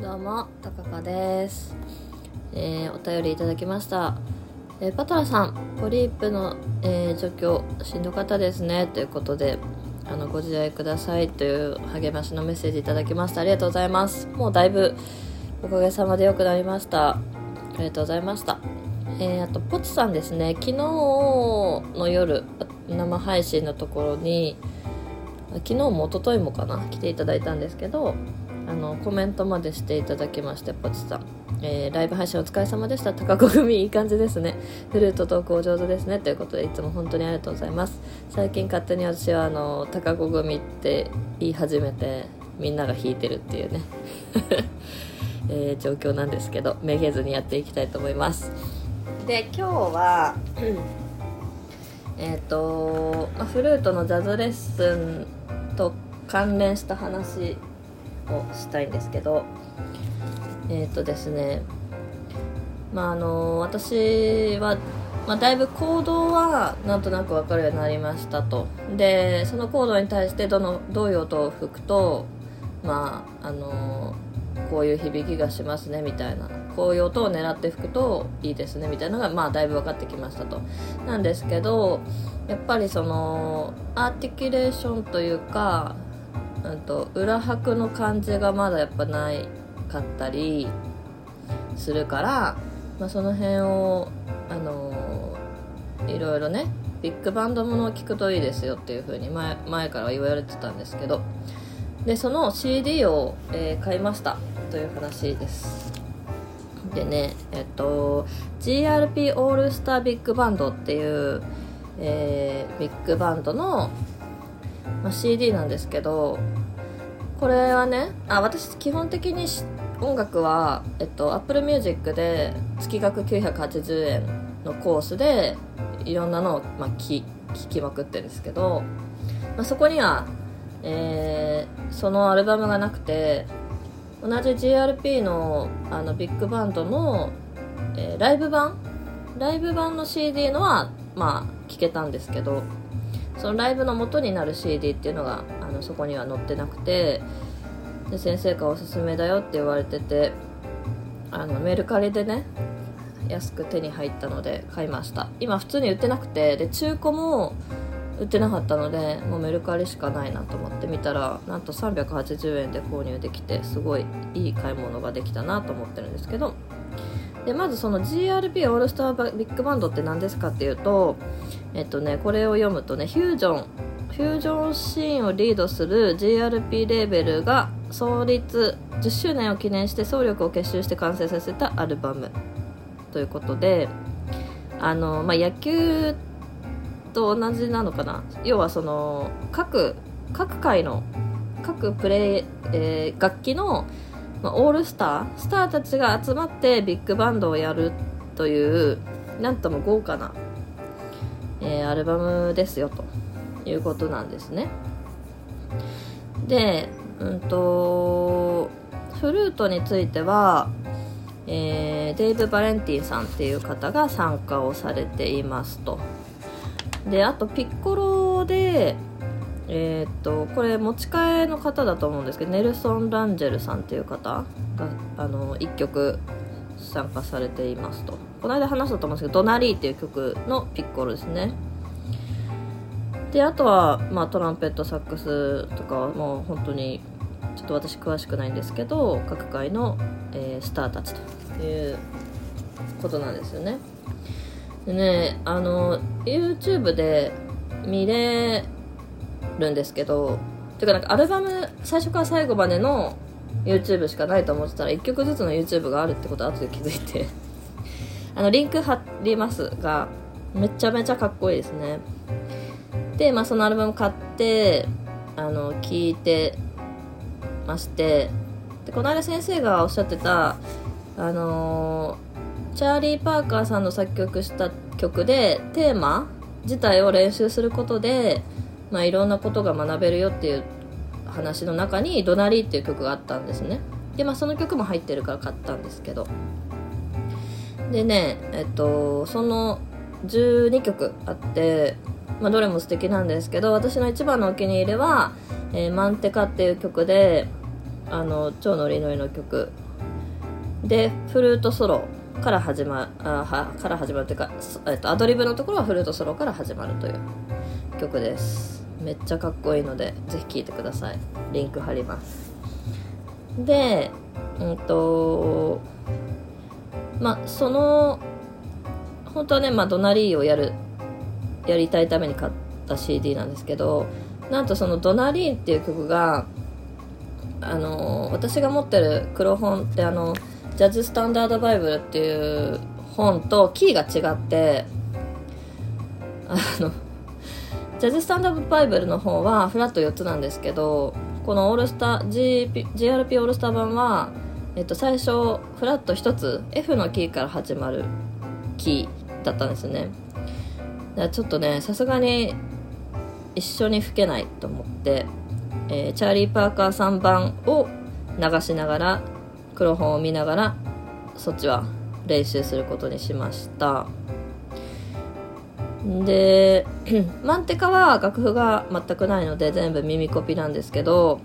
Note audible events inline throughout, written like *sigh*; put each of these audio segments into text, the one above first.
どうも、たかかです。えーお便りいただきました。えーパトラさん、ポリープの、えー除去しんどかったですね。ということで、あの、ご自愛くださいという励ましのメッセージいただきました。ありがとうございます。もうだいぶ、おかげさまで良くなりました。ありがとうございました。えーあと、ポチさんですね、昨日の夜、生配信のところに、昨日も一昨日もかな来ていただいたんですけどあのコメントまでしていただきましてポチさん、えーライブ配信お疲れ様でした。高子組いい感じですね。フルートトークお上手ですね。ということでいつも本当にありがとうございます。最近勝手に私はあの高子組って言い始めてみんなが弾いてるっていうね、*laughs* えー状況なんですけどめげずにやっていきたいと思います。で今日はえっ、と、まあ、フルートのジャズレッスンと関連した話をしたいんですけどえっ、とですねまああの私は、まあ、だいぶコードはなんとなく分かるようになりましたと。でそのコードに対してどのどういう音を吹くとまああのこういう響きがしますねみたいな。こういう音を狙って吹くといいですねみたいなのがまあだいぶ分かってきましたと。なんですけどやっぱりそのアーティキュレーションというか、うん、と裏拍の感じがまだやっぱないかったりするから、まあ、その辺をあのいろいろねビッグバンドものを聞くといいですよっていう風に前前から言われてたんですけどでその CD を、えー買いましたという話です。でねえっと GRP オールスタービッグバンドっていう、えービッグバンドの、まあ、CD なんですけどこれはねあ私基本的にし音楽は、えっと、Apple Music で月額980円のコースでいろんなのを、まあ、聞聞きまくってるんですけど、まあ、そこには、えーそのアルバムがなくて同じ GRP のあのビッグバンドの、えーライブ版？ライブ版の CD のはまあ聞けたんですけどそのライブの元になる CD っていうのがあのそこには載ってなくてで先生からおすすめだよって言われててあのメルカリでね安く手に入ったので買いました。今普通に売ってなくてで中古も売ってなかったのでもうメルカリしかないなと思って見たらなんと380円で購入できてすごいいい買い物ができたなと思ってるんですけどでまずその GRP オールスタービッグバンドって何ですかっていうとえっとねこれを読むとねフュージョンフュージョンシーンをリードする GRP レーベルが創立10周年を記念して総力を結集して完成させたアルバムということであの、まあ、野球と同じなのかな？要はその各各界の各プレイ、えー楽器の、まあ、オールスタースターたちが集まってビッグバンドをやるというなんとも豪華な、えーアルバムですよということなんですね。でうんとフルートについてはえーデイブ・バレンティンさんっていう方が参加をされていますと。であとピッコロでえーっとこれ持ち替えの方だと思うんですけどネルソン・ランジェルさんっていう方があの1曲参加されていますと。この間話したと思うんですけど「ドナリー」っていう曲のピッコロですね。であとは、まあ、トランペットサックスとかはもう本当にちょっと私詳しくないんですけど各界の、えースターたちということなんですよね。でねあの YouTube で見れるんですけどてかなんかアルバム最初から最後までの YouTube しかないと思ってたら1曲ずつの YouTube があるってこと後で気づいて *laughs* あのリンク貼りますがめちゃめちゃかっこいいですね。で、まあ、そのアルバム買ってあの聴いてましてでこの間先生がおっしゃってたあのーチャーリー・パーカーさんの作曲した曲でテーマ自体を練習することで、まあ、いろんなことが学べるよっていう話の中に「ドナリー」っていう曲があったんですね。で、まあ、その曲も入ってるから買ったんですけど。でねえっとその12曲あって、まあ、どれも素敵なんですけど私の一番のお気に入りは「えーマンテカ」っていう曲であの超ノリノリの曲。でフルートソロから始まあはから始まるというか、えっと、アドリブのところはフルートソロから始まるという曲です。めっちゃかっこいいのでぜひ聴いてください。リンク貼ります。でうんとまあその本当はね、まあ、ドナリーをやるやりたいために買った CD なんですけどなんとそのドナリーっていう曲があの私が持ってる黒本ってあのジャズスタンダードバイブルっていう本とキーが違ってあのジャズスタンダードバイブルの方はフラット4つなんですけどこのオールスター GP GRP オールスター版は、えっと、最初フラット1つ F のキーから始まるキーだったんですね。ちょっとねさすがに一緒に吹けないと思って、えー、チャーリー・パーカー3番を流しながら黒本を見ながらそっちは練習することにしました。で *clears throat* マンテカは楽譜が全くないので全部耳コピなんですけど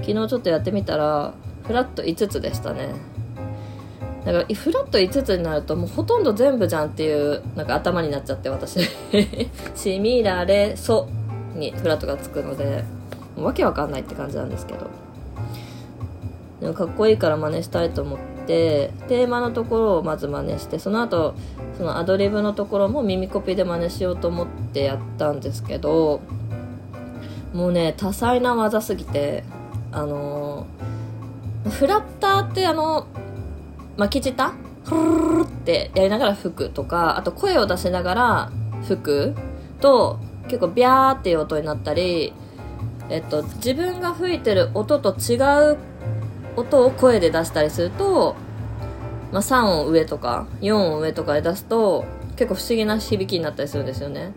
昨日ちょっとやってみたらフラット5つでしたね。だからフラット5つになるともうほとんど全部じゃんっていうなんか頭になっちゃって私。*laughs* シミラレソにフラットがつくのでわけわかんないって感じなんですけど。でもかっこいいから真似したいと思って。テーマのところをまず真似してその後そのアドリブのところも耳コピで真似しようと思ってやったんですけどもうね多彩な技すぎてあのフラッターってあの巻き舌フルルってやりながら吹くとかあと声を出しながら吹くと結構ビャーっていう音になったりえっと自分が吹いてる音と違う音を声で出したりすると、まあ、3音上とか4音上とかで出すと結構不思議な響きになったりするんですよね。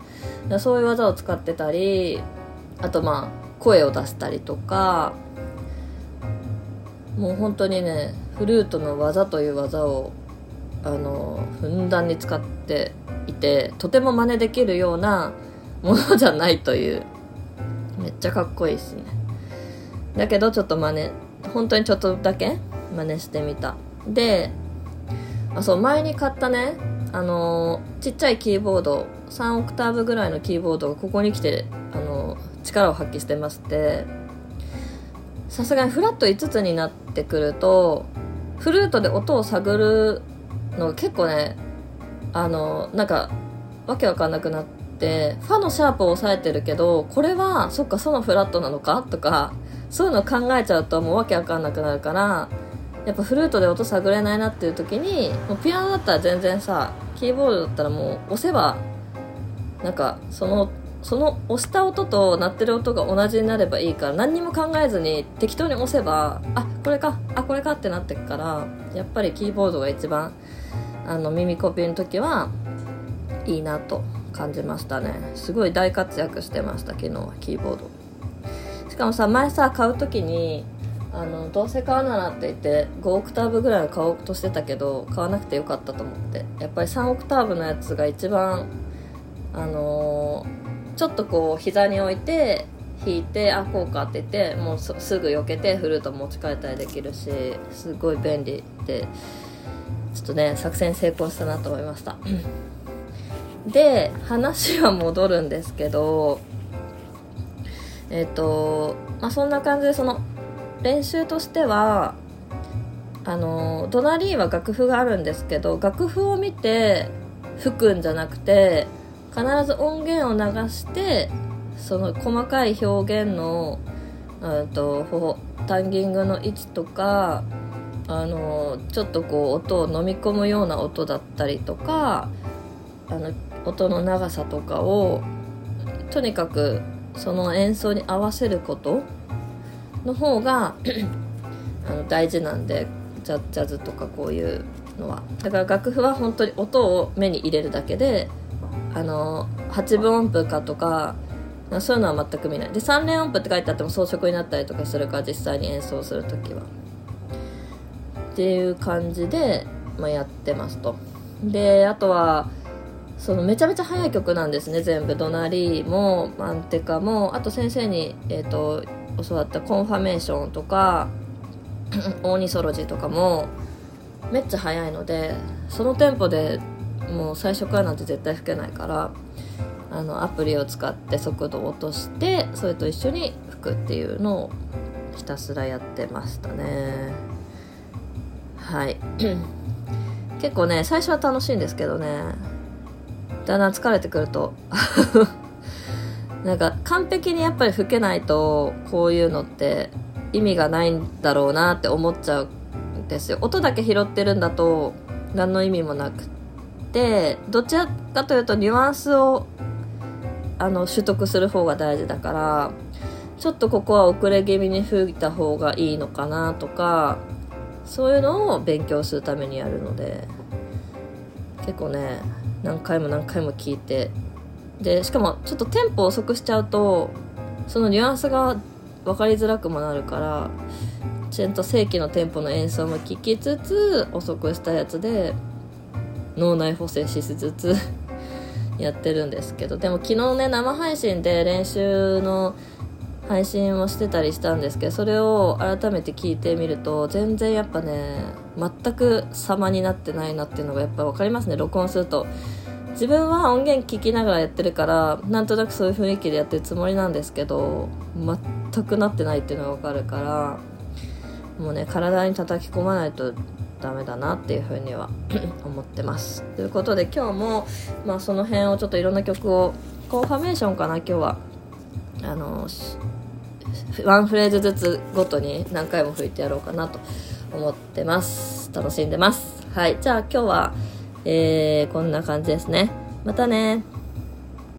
そういう技を使ってたりあとまあ声を出したりとかもう本当にねフルートの技という技をあのふんだんに使っていてとても真似できるようなものじゃないという。めっちゃかっこいいですね。だけどちょっと真似本当にちょっとだけ真似してみた。であそう前に買ったねあのちっちゃいキーボード3オクターブぐらいのキーボードがここに来てあの力を発揮してましてさすがにフラット5つになってくるとフルートで音を探るのが結構ねあのなんかわけわかんなくなっててファのシャープを押さえてるけどこれはそっかそのフラットなのか？とかそういうの考えちゃうともうわけわかんなくなるからやっぱフルートで音探れないなっていう時にもうピアノだったら全然さキーボードだったらもう押せばなんかそのその押した音と鳴ってる音が同じになればいいから何にも考えずに適当に押せばあこれかあこれかってなってくからやっぱりキーボードが一番あの耳コピーの時はいいなと感じましたね。すごい大活躍してました昨日はキーボード。しかもさ前さ買う時にあのどうせ買うならって言って5オクターブぐらいの買おうとしてたけど買わなくてよかったと思って。やっぱり3オクターブのやつが一番あのー、ちょっとこう膝に置いて弾いてあこうかって言ってもうすぐ避けてフルート持ち帰ったりできるしすごい便利でちょっとね作戦成功したなと思いました。で話は戻るんですけどえっ、ー、とまあそんな感じでその練習としてはあのドナリーは楽譜があるんですけど楽譜を見て吹くんじゃなくて必ず音源を流してその細かい表現のうんとタンギングの位置とかあのちょっとこう音を飲み込むような音だったりとかあの音の長さとかをとにかくその演奏に合わせることの方が *clears throat* あの大事なんでジャジャズとかこういうのは。だから楽譜は本当に音を目に入れるだけであの8分音符かとかそういうのは全く見ない。で3連音符って書いてあっても装飾になったりとかするから実際に演奏する時は。っていう感じで、まあ、やってますと。であとはそのめちゃめちゃ速い曲なんですね全部「Donna Lee」も「Manteca」もあと先生に、えーと、教わった「コンファメーション」とか「オーニソロジー」とかもめっちゃ速いのでそのテンポでもう最初からなんて絶対吹けないからあのアプリを使って速度を落としてそれと一緒に吹くっていうのをひたすらやってましたね。はい。*clears throat* 結構ね最初は楽しいんですけどね。だんだん疲れてくると。*laughs* なんか完璧にやっぱり吹けないとこういうのって意味がないんだろうなって思っちゃうんですよ音だけ拾ってるんだと何の意味もなくてどちらかというとニュアンスをあの取得する方が大事だからちょっとここは遅れ気味に吹いた方がいいのかなとかそういうのを勉強するためにやるので結構ね何回も何回も聞いて。でしかもちょっとテンポ遅くしちゃうとそのニュアンスが分かりづらくもなるからちゃんと正規のテンポの演奏も聴きつつ遅くしたやつで脳内補正しつつやってるんですけど。でも昨日ね生配信で練習の配信をしてたりしたんですけどそれを改めて聞いてみると全然やっぱね全く様になってないなっていうのがやっぱ分かりますね録音すると。自分は音源聞きながらやってるからなんとなくそういう雰囲気でやってるつもりなんですけど全くなってないっていうのが分かるからもうね体に叩き込まないとダメだなっていうふうには *coughs* 思ってます。ということで今日も、まあ、その辺をちょっといろんな曲をコンファメーションかな今日は。あのワンフレーズずつごとに何回も吹いてやろうかなと思ってます。楽しんでます。はい。じゃあ今日は、えー、こんな感じですね。またね。